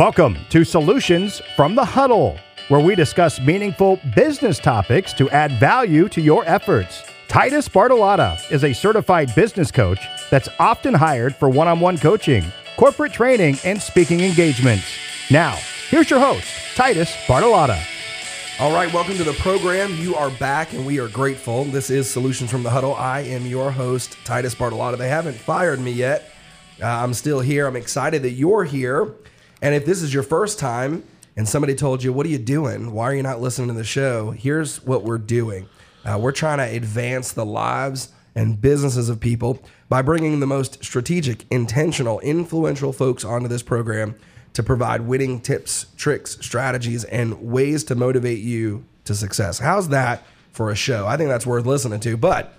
Welcome to Solutions from the Huddle, where we discuss meaningful business topics to add value to your efforts. Titus Bartolotta is a certified business coach that's often hired for one on one coaching, corporate training, and speaking engagements. Now, here's your host, Titus Bartolotta. All right, welcome to the program. You are back and we are grateful. This is Solutions from the Huddle. I am your host, Titus Bartolotta. They haven't fired me yet. Uh, I'm still here. I'm excited that you're here. And if this is your first time and somebody told you, What are you doing? Why are you not listening to the show? Here's what we're doing uh, we're trying to advance the lives and businesses of people by bringing the most strategic, intentional, influential folks onto this program to provide winning tips, tricks, strategies, and ways to motivate you to success. How's that for a show? I think that's worth listening to. But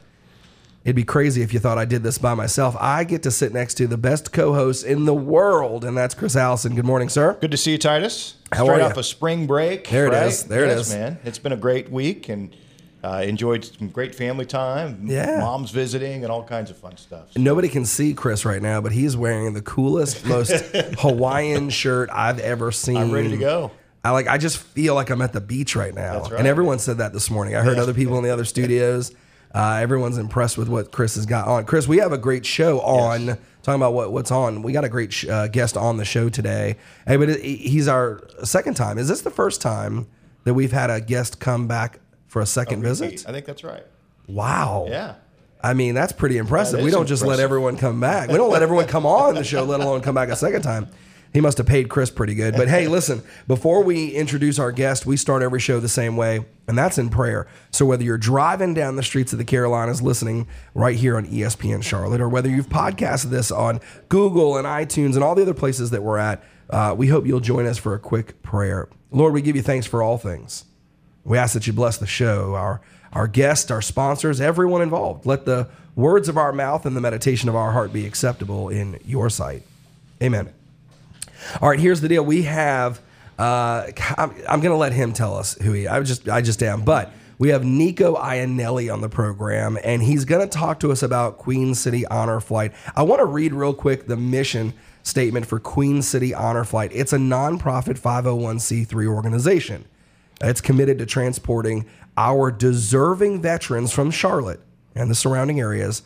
It'd be crazy if you thought I did this by myself. I get to sit next to the best co-host in the world, and that's Chris Allison. Good morning, sir. Good to see you, Titus. How Straight are off ya? a spring break. There it right? is. There it Yes, is. man. It's been a great week and uh, enjoyed some great family time. Yeah. Mom's visiting and all kinds of fun stuff. Nobody can see Chris right now, but he's wearing the coolest, most Hawaiian shirt I've ever seen. I'm ready to go. I like. I just feel like I'm at the beach right now. That's right. And everyone said that this morning. I heard other people in the other studios. Uh, everyone's impressed with what Chris has got on. Chris, we have a great show on. Talking about what, what's on, we got a great sh- uh, guest on the show today. Hey, but it, he's our second time. Is this the first time that we've had a guest come back for a second visit? I think that's right. Wow. Yeah. I mean, that's pretty impressive. That we don't just let everyone come back. We don't let everyone come on the show, let alone come back a second time. He must have paid Chris pretty good. But hey, listen, before we introduce our guest, we start every show the same way, and that's in prayer. So whether you're driving down the streets of the Carolinas listening right here on ESPN Charlotte, or whether you've podcasted this on Google and iTunes and all the other places that we're at, uh, we hope you'll join us for a quick prayer. Lord, we give you thanks for all things. We ask that you bless the show, our our guests, our sponsors, everyone involved. Let the words of our mouth and the meditation of our heart be acceptable in your sight. Amen. All right, here's the deal. We have. Uh, I'm, I'm going to let him tell us who he. I just I just am, but we have Nico Iannelli on the program, and he's going to talk to us about Queen City Honor Flight. I want to read real quick the mission statement for Queen City Honor Flight. It's a nonprofit 501c3 organization. It's committed to transporting our deserving veterans from Charlotte and the surrounding areas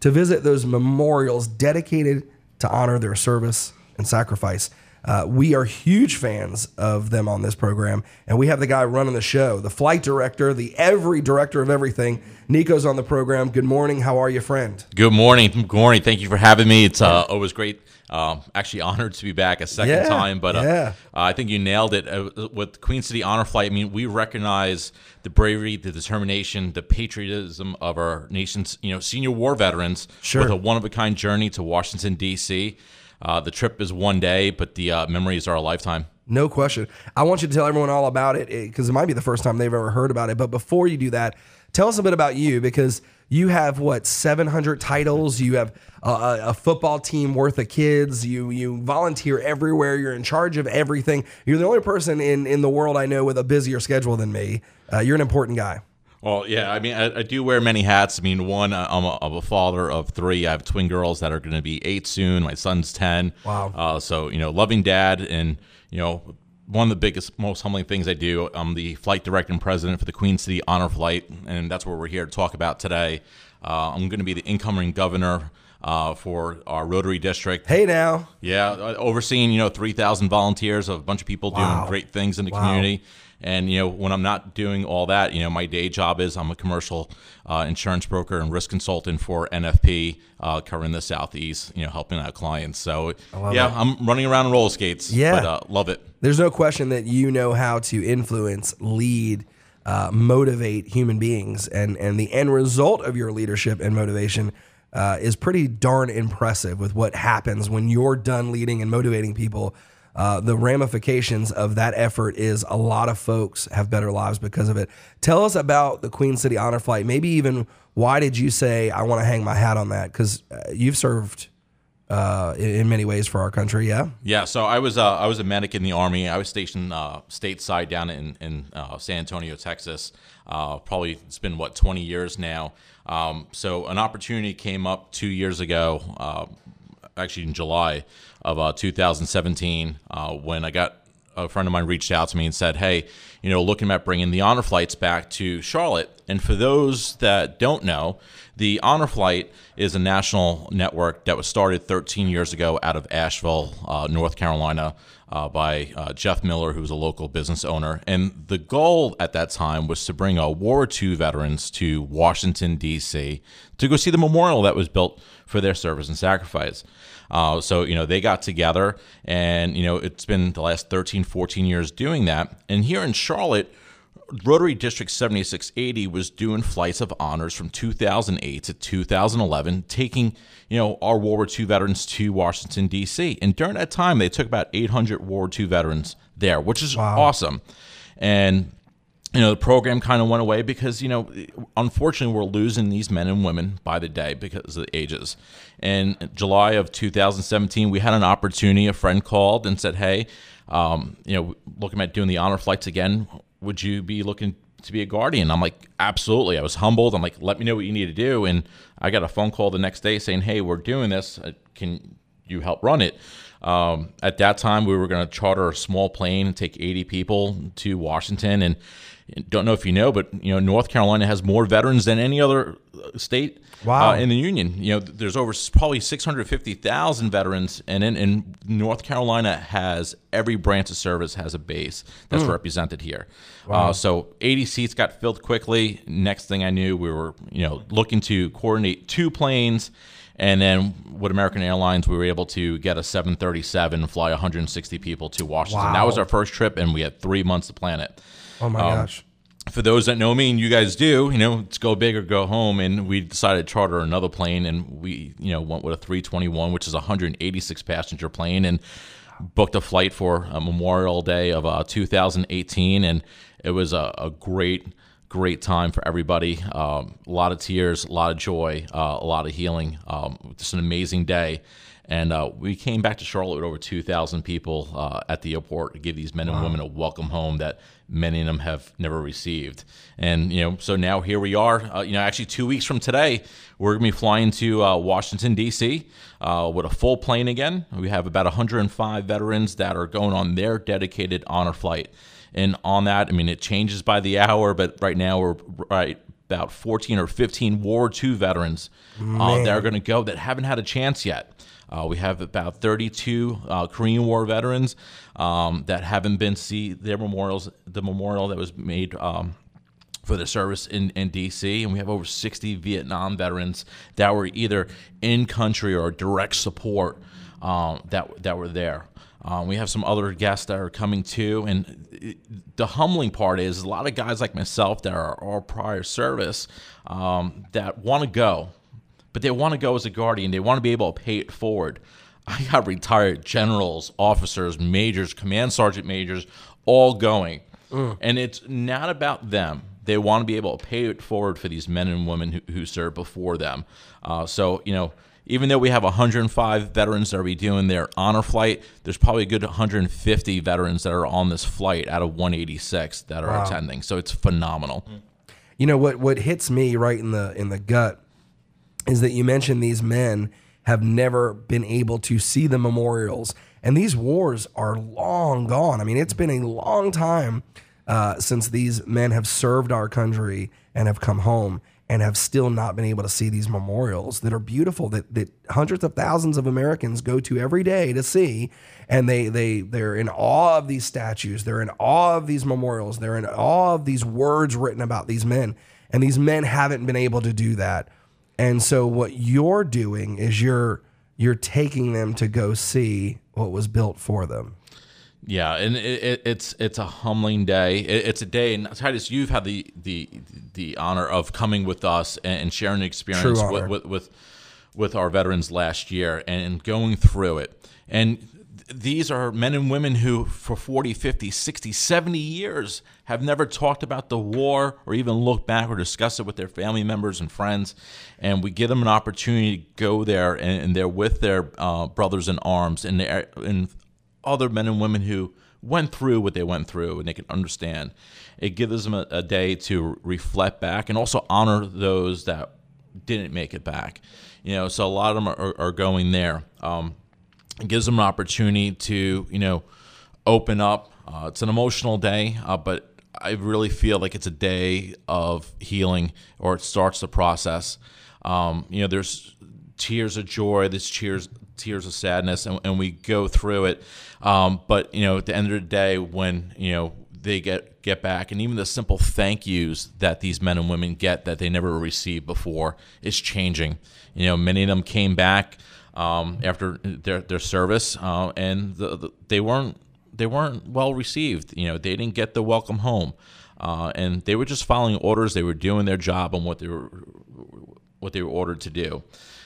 to visit those memorials dedicated to honor their service and sacrifice. Uh, we are huge fans of them on this program, and we have the guy running the show, the flight director, the every director of everything. Nico's on the program. Good morning. How are you, friend? Good morning. Good morning. Thank you for having me. It's uh, always great. Um, actually honored to be back a second Yeah, time, but uh, yeah. I think you nailed it uh, with Queen City Honor Flight. I mean, we recognize the bravery, the determination, the patriotism of our nation's you know senior war veterans Sure. with a one of a kind journey to Washington D.C. Uh, the trip is one day, but the uh, memories are a lifetime. No question. I want you to tell everyone all about it because it might be the first time they've ever heard about it. But before you do that, tell us a bit about you because you have what 700 titles. You have a, a, a football team worth of kids. You you volunteer everywhere. You're in charge of everything. You're the only person in in the world I know with a busier schedule than me. Uh, you're an important guy. Well, yeah, I mean, I, I do wear many hats. I mean, one, uh, I'm a, I'm a father of three. I have twin girls that are going to be eight soon. My son's 10. Wow. Uh, so, you know, loving dad. And, you know, one of the biggest, most humbling things I do, I'm the flight director and president for the Queen City Honor Flight. And that's what we're here to talk about today. Uh, I'm going to be the incoming governor uh, for our Rotary District. Hey now, Yeah, uh, overseeing you know three thousand volunteers, of a bunch of people Wow. doing great things in the Wow. community. And you know, when I'm not doing all that, you know, my day job is I'm a commercial uh, insurance broker and risk consultant for NFP, uh, covering the southeast. You know, helping out clients. So yeah, I'm running around in roller skates. Yeah. but uh, love it. there's no question that you know how to influence, lead, uh, motivate human beings, and and the end result of your leadership and motivation uh, is pretty darn impressive. With what happens when you're done leading and motivating people, uh, the ramifications of that effort is a lot of folks have better lives because of it. Tell us about the Queen City Honor Flight. Maybe even why did you say I want to hang my hat on that? Because uh, you've served uh, in, many ways for our country. Yeah. Yeah, so I was uh, I was a medic in the army. I was stationed uh, stateside down in in uh, San Antonio, Texas. Probably it's been what 20 years now. Um, so an opportunity came up two years ago. Actually in July of uh, 2017 uh, when I got a friend of mine reached out to me and said, "Hey, you know, looking at bringing the honor flights back to Charlotte." And for those that don't know, the honor flight is a national network that was started 13 years ago out of Asheville, uh, North Carolina, uh, by uh, Jeff Miller, who was a local business owner. And the goal at that time was to bring uh, World War II veterans to Washington D.C. to go see the memorial that was built for their service and sacrifice. Uh, so, you know, they got together and, you know, it's been the last 13, 14 years doing that. And here in Charlotte, Rotary District 7680 was doing flights of honors from 2008 to 2011, taking you know our World War II veterans to Washington D.C. And during that time, they took about 800 World War II veterans there, which is wow. awesome. And you know the program kind of went away because you know unfortunately we're losing these men and women by the day because of the ages and july of 2017 we had an opportunity a friend called and said hey um, you know looking at doing the honor flights again would you be looking to be a guardian? I'm like, absolutely. I was humbled. I'm like, let me know what you need to do. And I got a phone call the next day saying, hey, we're doing this. Uh, can you help run it? Um, at that time, we were going to charter a small plane and take 80 people to Washington. And don't know if you know, but you know North Carolina has more veterans than any other uh, state wow. uh, in the union. You know, there's over probably 650,000 veterans, and in, in, North Carolina has every branch of service has a base that's mm. represented here. Wow. Uh, so 80 seats got filled quickly. Next thing I knew, we were you know looking to coordinate two planes. And then with American Airlines, we were able to get a 737 fly 160 people to Washington. Wow. That was our first trip, and we had three months to plan it. Oh my um, gosh. For those that know me, and you guys do, you know, it's go big or go home. And we decided to charter another plane, and we, you know, went with a 321, which is a 186 passenger plane, and booked a flight for a Memorial Day of uh, 2018, and it was a, a great great time for everybody. Um, a lot of tears, a lot of joy, uh, a lot of healing. Um, just an amazing day. And uh, we came back to Charlotte with over 2,000 people uh, at the airport to give these men and women a welcome home that many of them have never received. And, you know, so now here we are. Uh, you know, actually, two weeks from today, we're going to be flying to uh, Washington, D.C. Uh, with a full plane again. We have about 105 veterans that are going on their dedicated honor flight. And on that, I mean, it changes by the hour, but right now we're right about 14 or 15 War II veterans uh, that are going to go that haven't had a chance yet. Uh, we have about 32 uh, Korean War veterans um, that haven't been see their memorials. The memorial that was made um, for the service in, in DC, and we have over 60 Vietnam veterans that were either in country or direct support um, that that were there. Um, we have some other guests that are coming too, and the humbling part is a lot of guys like myself that are all prior service um, that want to go, but they want to go as a guardian. They want to be able to pay it forward. I got retired generals, officers, majors, command sergeant majors, all going. Mm. And it's not about them. They want to be able to pay it forward for these men and women who, who served before them. Uh, so, you know, even though we have 105 veterans that are doing their honor flight, there's probably a good 150 veterans that are on this flight out of 186 that are wow. attending. So it's phenomenal. You know what? What hits me right in the in the gut is that you mentioned these men have never been able to see the memorials. And these wars are long gone. I mean, it's been a long time uh, since these men have served our country and have come home and have still not been able to see these memorials that are beautiful that, that hundreds of thousands of Americans go to every day to see. And they they they're in awe of these statues. They're in awe of these memorials. They're in awe of these words written about these men. And these men haven't been able to do that and so what you're doing is you're you're taking them to go see what was built for them. Yeah, and it, it, it's it's a humbling day. It, it's a day, and Titus, you've had the the the honor of coming with us and, and sharing the experience with, with, with with our veterans last year and going through it. And these are men and women who, for 40, 50, 60, 70 years, have never talked about the war or even looked back or discussed it with their family members and friends. And we give them an opportunity to go there and, and they're with their uh, brothers in arms and, and other men and women who went through what they went through and they can understand. It gives them a, a day to reflect back and also honor those that didn't make it back. You know, so a lot of them are, are going there. Um, it gives them an opportunity to you know open up. Uh, it's an emotional day, uh, but I really feel like it's a day of healing, or it starts the process. Um, you know, there's tears of joy, there's tears tears of sadness, and, and we go through it. Um, but you know, at the end of the day, when you know they get get back, and even the simple thank yous that these men and women get that they never received before is changing. You know, many of them came back um, after their their service, uh, and the, the, they weren't they weren't well received. You know, they didn't get the welcome home, uh, and they were just following orders. They were doing their job and what they were what they were ordered to do.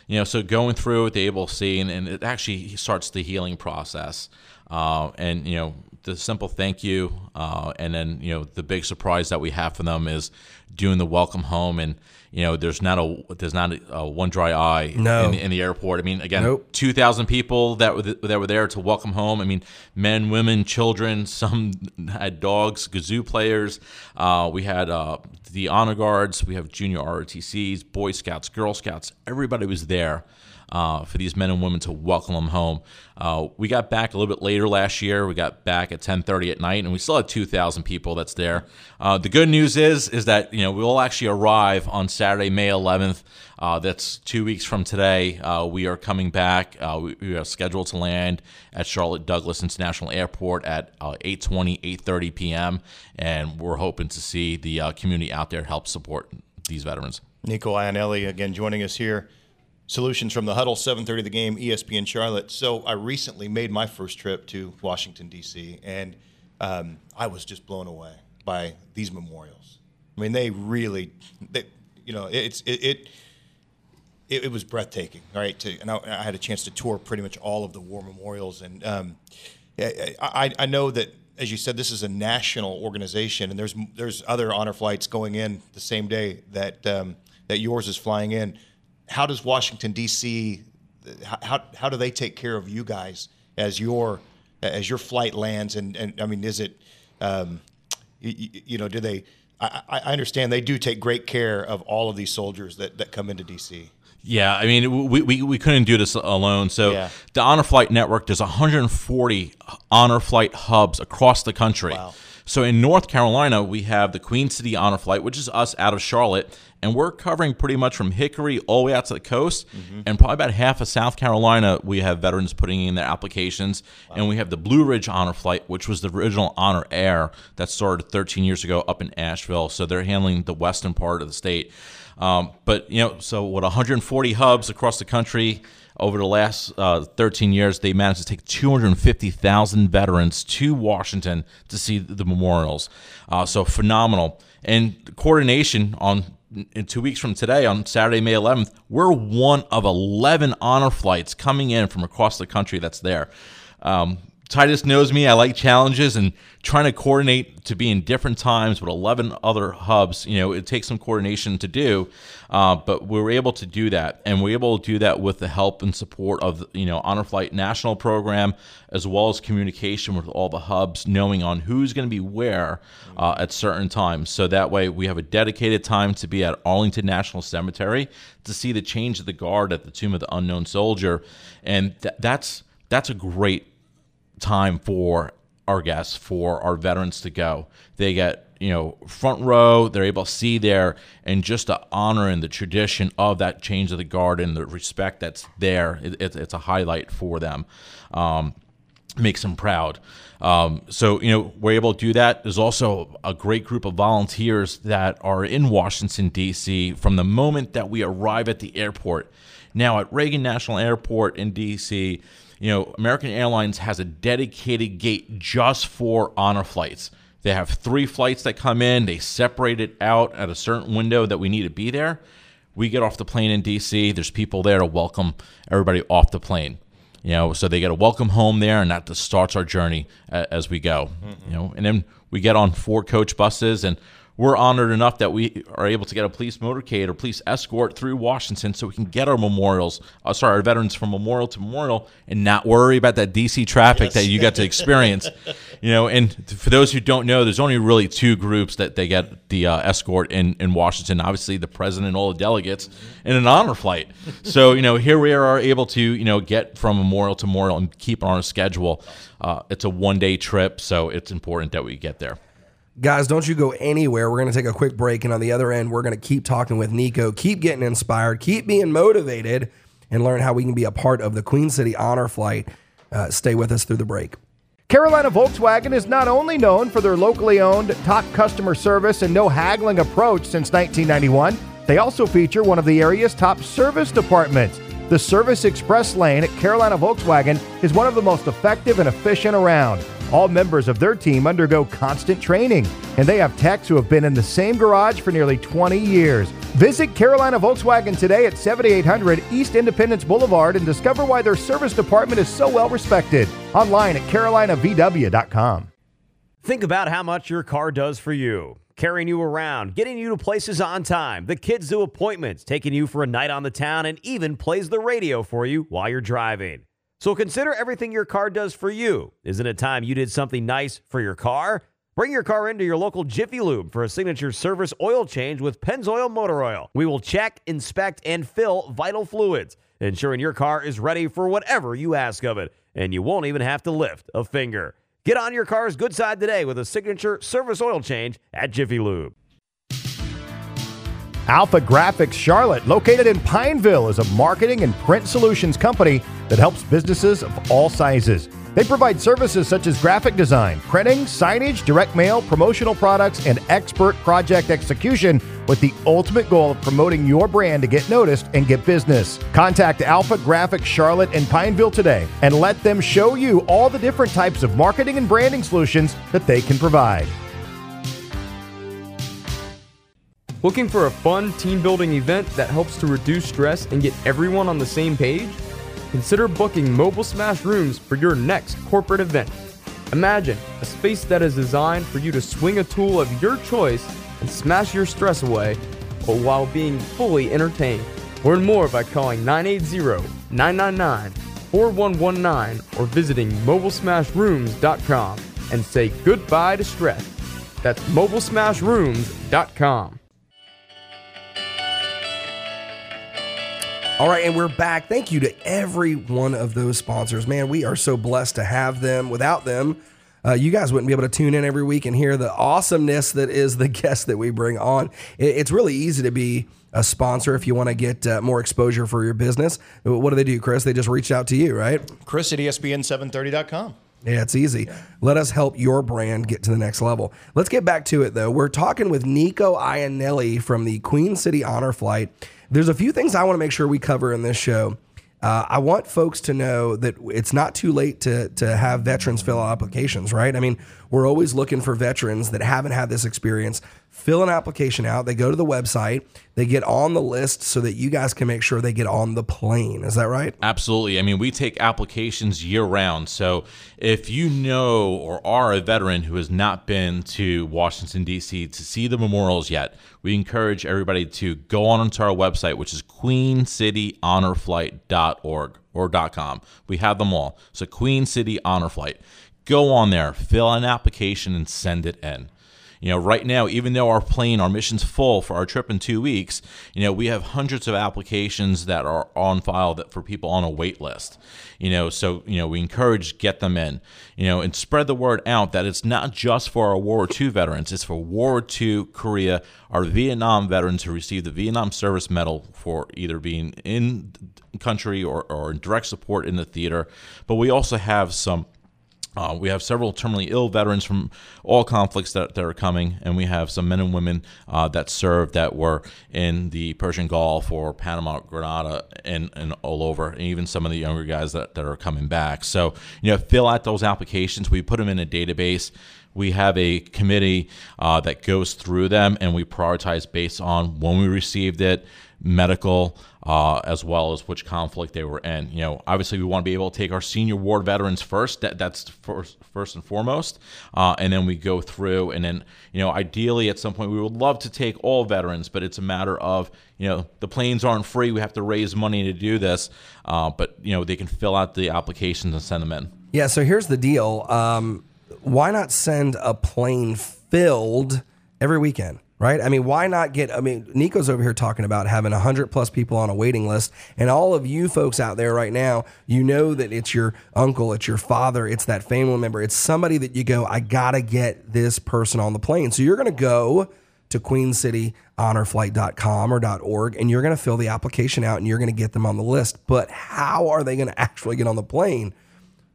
You know, so going through it, they able to and, and it actually starts the healing process. Uh, and you know, the simple thank you, uh, and then you know, the big surprise that we have for them is doing the welcome home and you know, there's not a there's not a, a one dry eye No. in, the, in the airport. I mean, again, Nope. two thousand people that were that were there to welcome home. I mean, men, women, children. Some had dogs, kazoo players. Uh, we had uh, the honor guards. We have junior ROTCs, Boy Scouts, Girl Scouts. Everybody was there. Uh, for these men and women to welcome them home, uh, we got back a little bit later last year. We got back at 10:30 at night, and we still had 2,000 people that's there. Uh, the good news is, is that you know we'll actually arrive on Saturday, May 11th. Uh, that's two weeks from today. Uh, we are coming back. Uh, we, we are scheduled to land at Charlotte Douglas International Airport at uh, 8:20, 8:30 p.m. And we're hoping to see the community out there help support these veterans. Nico Iannelli again joining us here. Solutions from the Huddle, 7:30 the game, ESPN Charlotte. So I recently made my first trip to Washington D.C. and um, I was just blown away by these memorials. I mean, they really, they, you know, it's it. it it, it was breathtaking, right? To, and I, I had a chance to tour pretty much all of the war memorials, and um, I, I, I know that, as you said, this is a national organization, and there's there's other honor flights going in the same day that um, that yours is flying in. How does Washington D.C. how how do they take care of you guys as your as your flight lands? And, and I mean, is it um, you, you know do they? I, I understand they do take great care of all of these soldiers that, that come into D.C. Yeah, I mean, we, we, we couldn't do this alone. So Yeah. the Honor Flight Network, there's 140 Honor Flight hubs across the country. Wow. So in North Carolina, we have the Queen City Honor Flight, which is us out of Charlotte, and we're covering pretty much from Hickory all the way out to the coast, and probably about half of South Carolina. We have veterans putting in their applications, and we have the Blue Ridge Honor Flight, which was the original Honor Air that started 13 years ago up in Asheville. So they're handling the western part of the state. Um, but you know, so what 140 hubs across the country over the last uh, 13 years, they managed to take 250,000 veterans to Washington to see the memorials. Uh, so phenomenal. And coordination on in two weeks from today, on Saturday, May 11th, we're one of 11 honor flights coming in from across the country that's there. Um, Titus knows me. I like challenges and trying to coordinate to be in different times with 11 other hubs. You know, it takes some coordination to do, uh, but we were able to do that. And we are able to do that with the help and support of, you know, Honor Flight National Program, as well as communication with all the hubs, knowing on who's going to be where uh, at certain times. So that way we have a dedicated time to be at Arlington National Cemetery to see the change of the guard at the Tomb of the Unknown Soldier. And th- that's, that's a great time for our guests, for our veterans to go. They get, you know, front row, they're able to see there and just the honor and the tradition of that change of the guard and the respect that's there. It, it, it's a highlight for them. Um, makes them proud. Um, so, you know, we're able to do that. There's also a great group of volunteers that are in Washington, D.C. from the moment that we arrive at the airport. Now, at Reagan National Airport in D.C., you know, American Airlines has a dedicated gate just for honor flights. They have three flights that come in, they separate it out at a certain window that we need to be there. We get off the plane in DC, there's people there to welcome everybody off the plane. You know, so they get a welcome home there, and that starts our journey as we go. You know, and then we get on four coach buses, and we're honored enough that we are able to get a police motorcade or police escort through Washington, so we can get our memorials, uh, sorry, our veterans from memorial to memorial, and not worry about that DC traffic that you get to experience. you know, and for those who don't know, there's only really two groups that they get the uh, escort in, in Washington. Obviously, the president and all the delegates in an honor flight. So, you know, here we are able to, you know, get from memorial to memorial and keep on a schedule. Uh, it's a one day trip, so it's important that we get there. Guys, don't you go anywhere. We're going to take a quick break. And on the other end, we're going to keep talking with Nico, keep getting inspired, keep being motivated, and learn how we can be a part of the Queen City Honor Flight. Uh, stay with us through the break. Carolina Volkswagen is not only known for their locally owned, top customer service, and no haggling approach since 1991, they also feature one of the area's top service departments. The Service Express Lane at Carolina Volkswagen is one of the most effective and efficient around. All members of their team undergo constant training, and they have techs who have been in the same garage for nearly 20 years. Visit Carolina Volkswagen today at 7800 East Independence Boulevard and discover why their service department is so well respected. Online at carolinavw.com. Think about how much your car does for you. Carrying you around, getting you to places on time, the kids do appointments, taking you for a night on the town, and even plays the radio for you while you're driving. So consider everything your car does for you. Isn't it time you did something nice for your car? Bring your car into your local Jiffy Lube for a signature service oil change with Pennzoil Motor Oil. We will check, inspect, and fill vital fluids, ensuring your car is ready for whatever you ask of it, and you won't even have to lift a finger. Get on your car's good side today with a signature service oil change at Jiffy Lube. Alpha Graphics Charlotte, located in Pineville, is a marketing and print solutions company that helps businesses of all sizes. They provide services such as graphic design, printing, signage, direct mail, promotional products, and expert project execution with the ultimate goal of promoting your brand to get noticed and get business. Contact Alpha Graphics Charlotte in Pineville today and let them show you all the different types of marketing and branding solutions that they can provide. Looking for a fun team building event that helps to reduce stress and get everyone on the same page? Consider booking Mobile Smash Rooms for your next corporate event. Imagine a space that is designed for you to swing a tool of your choice and smash your stress away, but while being fully entertained. Learn more by calling 980 999 4119 or visiting mobilesmashrooms.com and say goodbye to stress. That's mobilesmashrooms.com. All right, and we're back. Thank you to every one of those sponsors. Man, we are so blessed to have them. Without them, uh, you guys wouldn't be able to tune in every week and hear the awesomeness that is the guest that we bring on. It, it's really easy to be a sponsor if you want to get uh, more exposure for your business. What do they do, Chris? They just reach out to you, right? Chris at E ESPN730.com. Yeah, it's easy. Let us help your brand get to the next level. Let's get back to it, though. We're talking with Nico Iannelli from the Queen City Honor Flight. There's a few things I want to make sure we cover in this show. Uh, I want folks to know that it's not too late to to have veterans fill out applications, right? I mean, we're always looking for veterans that haven't had this experience. Fill an application out. They go to the website. They get on the list so that you guys can make sure they get on the plane. Is that right? Absolutely. I mean, we take applications year round. So if you know or are a veteran who has not been to Washington, D.C. to see the memorials yet, we encourage everybody to go on onto our website, which is queencityhonorflight.org or .com. We have them all. So Queen City Honor Flight. Go on there, fill an application, and send it in. You know, right now, even though our plane, our mission's full for our trip in two weeks, you know, we have hundreds of applications that are on file that for people on a wait list. You know, so you know, we encourage get them in. You know, and spread the word out that it's not just for our War II veterans; it's for War II, Korea, our Vietnam veterans who received the Vietnam Service Medal for either being in country or, or in direct support in the theater. But we also have some uh, we have several terminally ill veterans from all conflicts that, that are coming, and we have some men and women uh, that served that were in the Persian Gulf or Panama, Grenada, and, and all over, and even some of the younger guys that, that are coming back. So, you know, fill out those applications. We put them in a database. We have a committee uh, that goes through them, and we prioritize based on when we received it, medical, uh, as well as which conflict they were in. You know, obviously we want to be able to take our senior ward veterans first. That, that's first, first and foremost, uh, and then we go through. And then, you know, ideally at some point we would love to take all veterans, but it's a matter of you know the planes aren't free. We have to raise money to do this, uh, but you know they can fill out the applications and send them in. Yeah. So here's the deal. Um, why not send a plane filled every weekend? Right? I mean, why not get? I mean, Nico's over here talking about having 100 plus people on a waiting list. And all of you folks out there right now, you know that it's your uncle, it's your father, it's that family member, it's somebody that you go, I got to get this person on the plane. So you're going to go to queencityhonorflight.com or .org and you're going to fill the application out and you're going to get them on the list. But how are they going to actually get on the plane?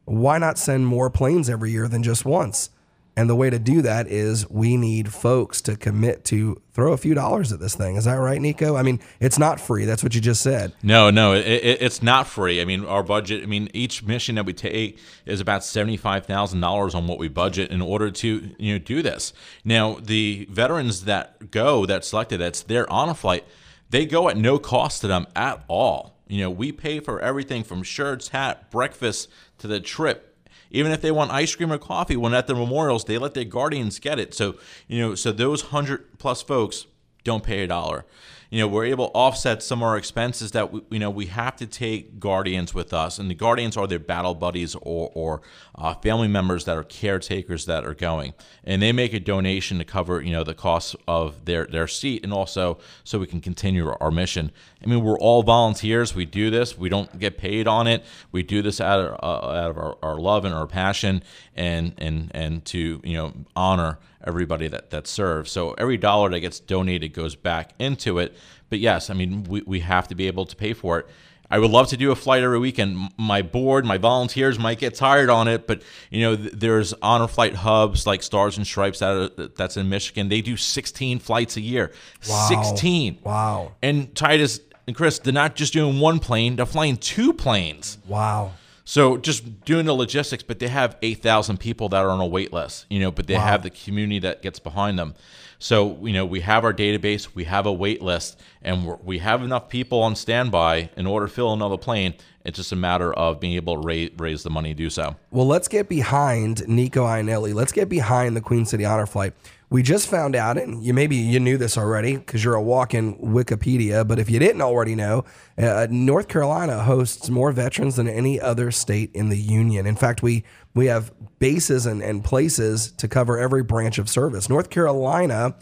Why not send more planes every year than just once? And the way to do that is we need folks to commit to throw a few dollars at this thing. Is that right, Nico? I mean, it's not free. That's what you just said. No, no, it, it, it's not free. I mean, our budget. I mean, each mission that we take is about seventy-five thousand dollars on what we budget in order to you know do this. Now, the veterans that go that selected that's their honor flight, they go at no cost to them at all. You know, we pay for everything from shirts, hat, breakfast to the trip even if they want ice cream or coffee when at the memorials, they let their guardians get it. So, you know, so those 100 plus folks don't pay a dollar you know, we're able to offset some of our expenses that we, you know we have to take guardians with us, and the guardians are their battle buddies or, or uh, family members that are caretakers that are going, and they make a donation to cover you know the costs of their their seat, and also so we can continue our mission. I mean, we're all volunteers. We do this. We don't get paid on it. We do this out of, uh, out of our, our love and our passion, and and and to you know honor everybody that, that serves. So every dollar that gets donated goes back into it. But yes, I mean, we, we have to be able to pay for it. I would love to do a flight every weekend. My board, my volunteers might get tired on it, but you know, th- there's honor flight hubs like Stars and Stripes that that's in Michigan. They do 16 flights a year. Wow. 16. Wow. And Titus and Chris, they're not just doing one plane; they're flying two planes. Wow. So just doing the logistics, but they have 8,000 people that are on a wait list, you know, but they wow. have the community that gets behind them. So, you know, we have our database, we have a wait list, and we have enough people on standby in order to fill another plane. It's just a matter of being able to raise, raise the money to do so. Well, let's get behind Nico Iannelli. Let's get behind the Queen City Honor Flight. We just found out, and you maybe you knew this already because you're a walking Wikipedia, but if you didn't already know, uh, North Carolina hosts more veterans than any other state in the union. In fact, we we have bases and, and places to cover every branch of service. North Carolina,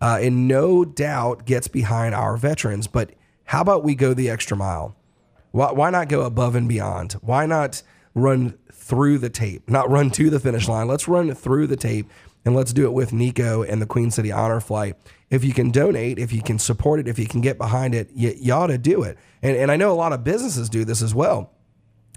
uh, in no doubt, gets behind our veterans, but how about we go the extra mile? Why, why not go above and beyond? Why not run through the tape, not run to the finish line? Let's run through the tape and let's do it with Nico and the Queen City Honor Flight. If you can donate, if you can support it, if you can get behind it, you, you ought to do it. And, and I know a lot of businesses do this as well.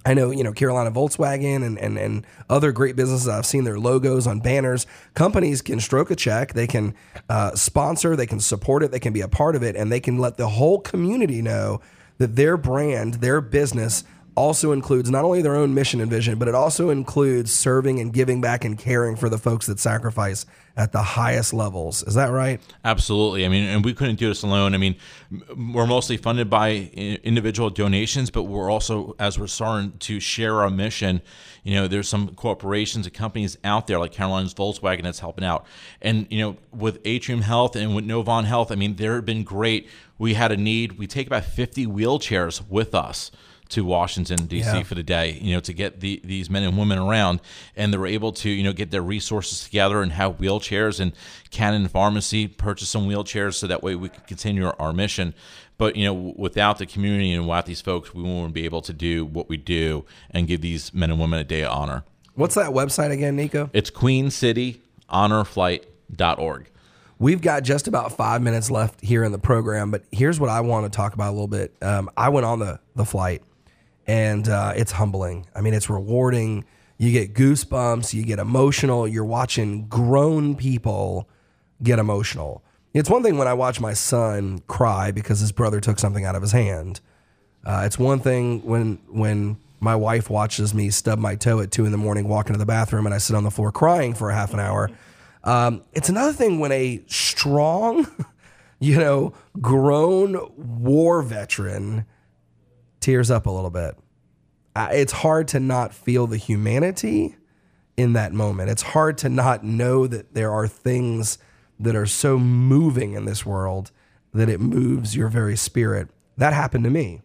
I know, you know, Carolina Volkswagen and, and, and other great businesses. I've seen their logos on banners. Companies can stroke a check, they can uh, sponsor, they can support it, they can be a part of it, and they can let the whole community know that their brand, their business also includes not only their own mission and vision, but it also includes serving and giving back and caring for the folks that sacrifice at the highest levels. Is that right? Absolutely. I mean, and we couldn't do this alone. I mean, we're mostly funded by individual donations, but we're also, as we're starting to share our mission, you know, there's some corporations and companies out there like Carolina's Volkswagen that's helping out. And, you know, with Atrium Health and with Novant Health, I mean, they've been great. We had a need. We take about 50 wheelchairs with us to Washington D.C. Yeah. for the day, you know, to get the, these men and women around, and they were able to, you know, get their resources together and have wheelchairs. And Cannon Pharmacy purchase some wheelchairs so that way we could continue our, our mission. But you know, without the community and without these folks, we won't be able to do what we do and give these men and women a day of honor. What's that website again, Nico? It's QueenCityHonorFlight.org. We've got just about five minutes left here in the program, but here's what I want to talk about a little bit. Um, I went on the the flight and uh, it's humbling. I mean, it's rewarding. You get goosebumps, you get emotional. You're watching grown people get emotional. It's one thing when I watch my son cry because his brother took something out of his hand. Uh, it's one thing when when my wife watches me stub my toe at two in the morning, walk into the bathroom, and I sit on the floor crying for a half an hour. Um, it's another thing when a strong, you know, grown war veteran tears up a little bit. It's hard to not feel the humanity in that moment. It's hard to not know that there are things that are so moving in this world that it moves your very spirit. That happened to me.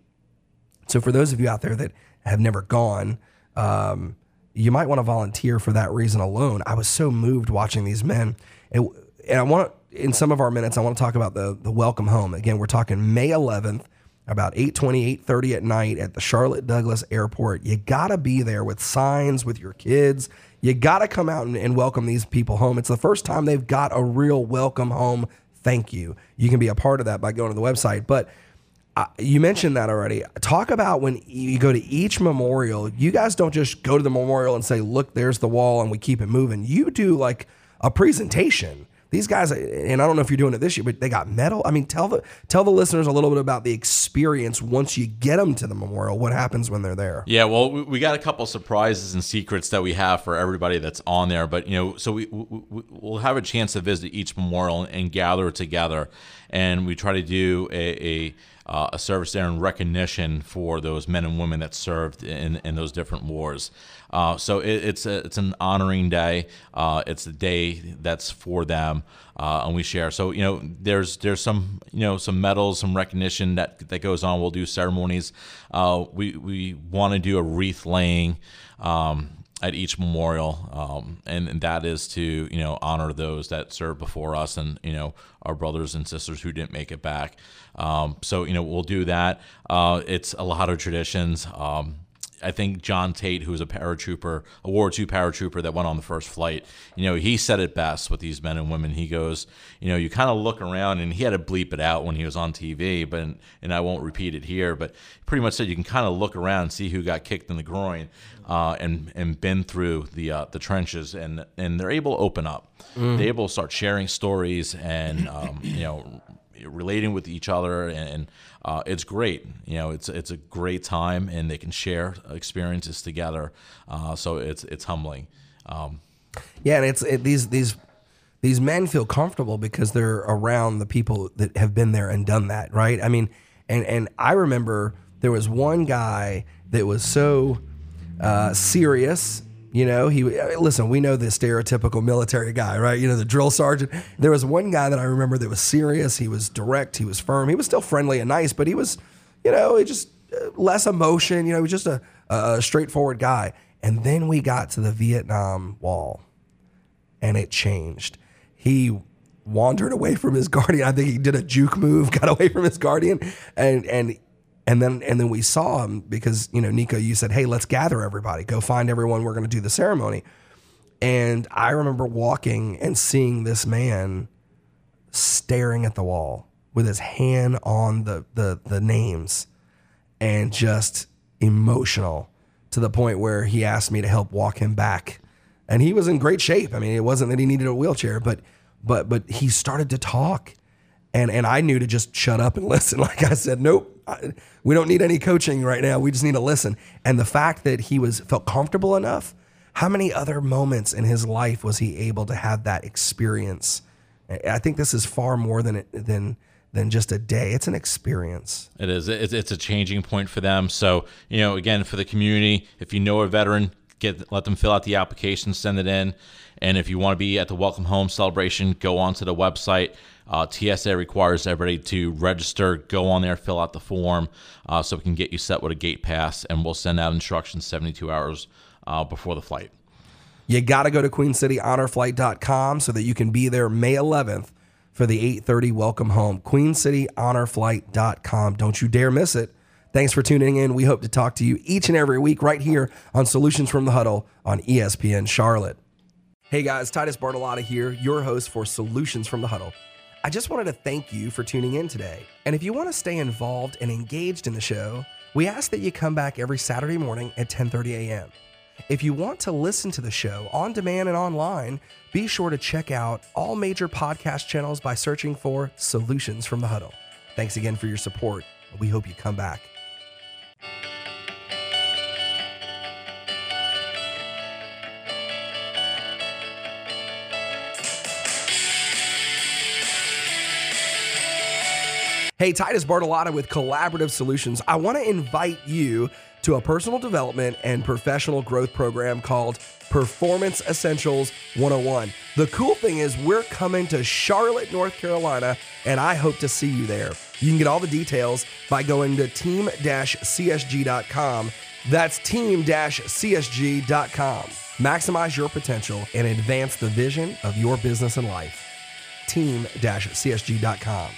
So, for those of you out there that have never gone, um, you might want to volunteer for that reason alone. I was so moved watching these men. And, and I want in some of our minutes, I want to talk about the, the welcome home. Again, we're talking May 11th, about 8.20, 8.30 at night at the Charlotte Douglas Airport. You got to be there with signs, with your kids. You got to come out and, and welcome these people home. It's the first time they've got a real welcome home thank you. You can be a part of that by going to the website. But uh, you mentioned that already. Talk about when you go to each memorial, you guys don't just go to the memorial and say, look, there's the wall and we keep it moving. You do like a presentation these guys, and I don't know if you're doing it this year, but they got medal. I mean, tell the tell the listeners a little bit about the experience once you get them to the memorial. What happens when they're there? Yeah, well, we got a couple surprises and secrets that we have for everybody that's on there. But you know, so we, we will have a chance to visit each memorial and gather together, and we try to do a, a uh, a service there in recognition for those men and women that served in, in those different wars. Uh, so it, it's a, it's an honoring day. Uh, it's a day that's for them, uh, and we share. So you know, there's there's some you know some medals, some recognition that that goes on. We'll do ceremonies. Uh, we we want to do a wreath laying. Um, at each memorial, um, and, and, that is to you know honor those that served before us, and you know our brothers and sisters who didn't make it back. Um, so you know we'll do that. Uh, it's a lot of traditions. Um, I think John Tate, who was a paratrooper, a World War II paratrooper that went on the first flight, you know, he said it best with these men and women. He goes, you know, you kind of look around, and he had to bleep it out when he was on TV, but and I won't repeat it here, but pretty much said you can kind of look around and see who got kicked in the groin uh, and and been through the uh, the trenches, and and they're able to open up. Mm. They're able to start sharing stories and um, you know relating with each other, and uh, it's great. You know, it's it's a great time, and they can share experiences together. Uh, so it's it's humbling. Um, yeah, and it's it, these these these men feel comfortable because they're around the people that have been there and done that, right? I mean, and and I remember there was one guy that was so uh, serious. You know, he listen. We know the stereotypical military guy, right? You know, the drill sergeant. There was one guy that I remember that was serious. He was direct. He was firm. He was still friendly and nice, but he was, you know, he just uh, less emotion. You know, he was just a, a straightforward guy. And then we got to the Vietnam Wall, and it changed. He wandered away from his guardian. I think he did a juke move, got away from his guardian, and and and then and then we saw him because you know Nico, you said, "Hey, let's gather everybody. Go find everyone. We're going to do the ceremony." And I remember walking and seeing this man staring at the wall with his hand on the the the names and just emotional to the point where he asked me to help walk him back. And he was in great shape. I mean, it wasn't that he needed a wheelchair, but but but he started to talk and and I knew to just shut up and listen. Like I said, nope, I, we don't need any coaching right now. We just need to listen. And the fact that he was felt comfortable enough. How many other moments in his life was he able to have that experience? I think this is far more than than than just a day. It's an experience. It is. It's, it's a changing point for them. So you know, again, for the community, if you know a veteran, get let them fill out the application, send it in. And if you want to be at the Welcome Home celebration, go onto the website. Uh, TSA requires everybody to register, go on there, fill out the form, uh, so we can get you set with a gate pass, and we'll send out instructions 72 hours uh, before the flight. You got to go to queencityhonorflight.com so that you can be there May 11th for the 8:30 welcome home. queencityhonorflight.com. Don't you dare miss it. Thanks for tuning in. We hope to talk to you each and every week right here on Solutions from the Huddle on ESPN Charlotte. Hey guys, Titus Bartolotta here, your host for Solutions from the Huddle. I just wanted to thank you for tuning in today. And if you want to stay involved and engaged in the show, we ask that you come back every Saturday morning at 10:30 a.m. If you want to listen to the show on demand and online, be sure to check out all major podcast channels by searching for Solutions from the Huddle. Thanks again for your support. We hope you come back. Hey, Titus Bartolotta with Collaborative Solutions. I want to invite you to a personal development and professional growth program called Performance Essentials 101. The cool thing is, we're coming to Charlotte, North Carolina, and I hope to see you there. You can get all the details by going to team csg.com That's team-csg.com. Maximize your potential and advance the vision of your business and life. Team-csg.com.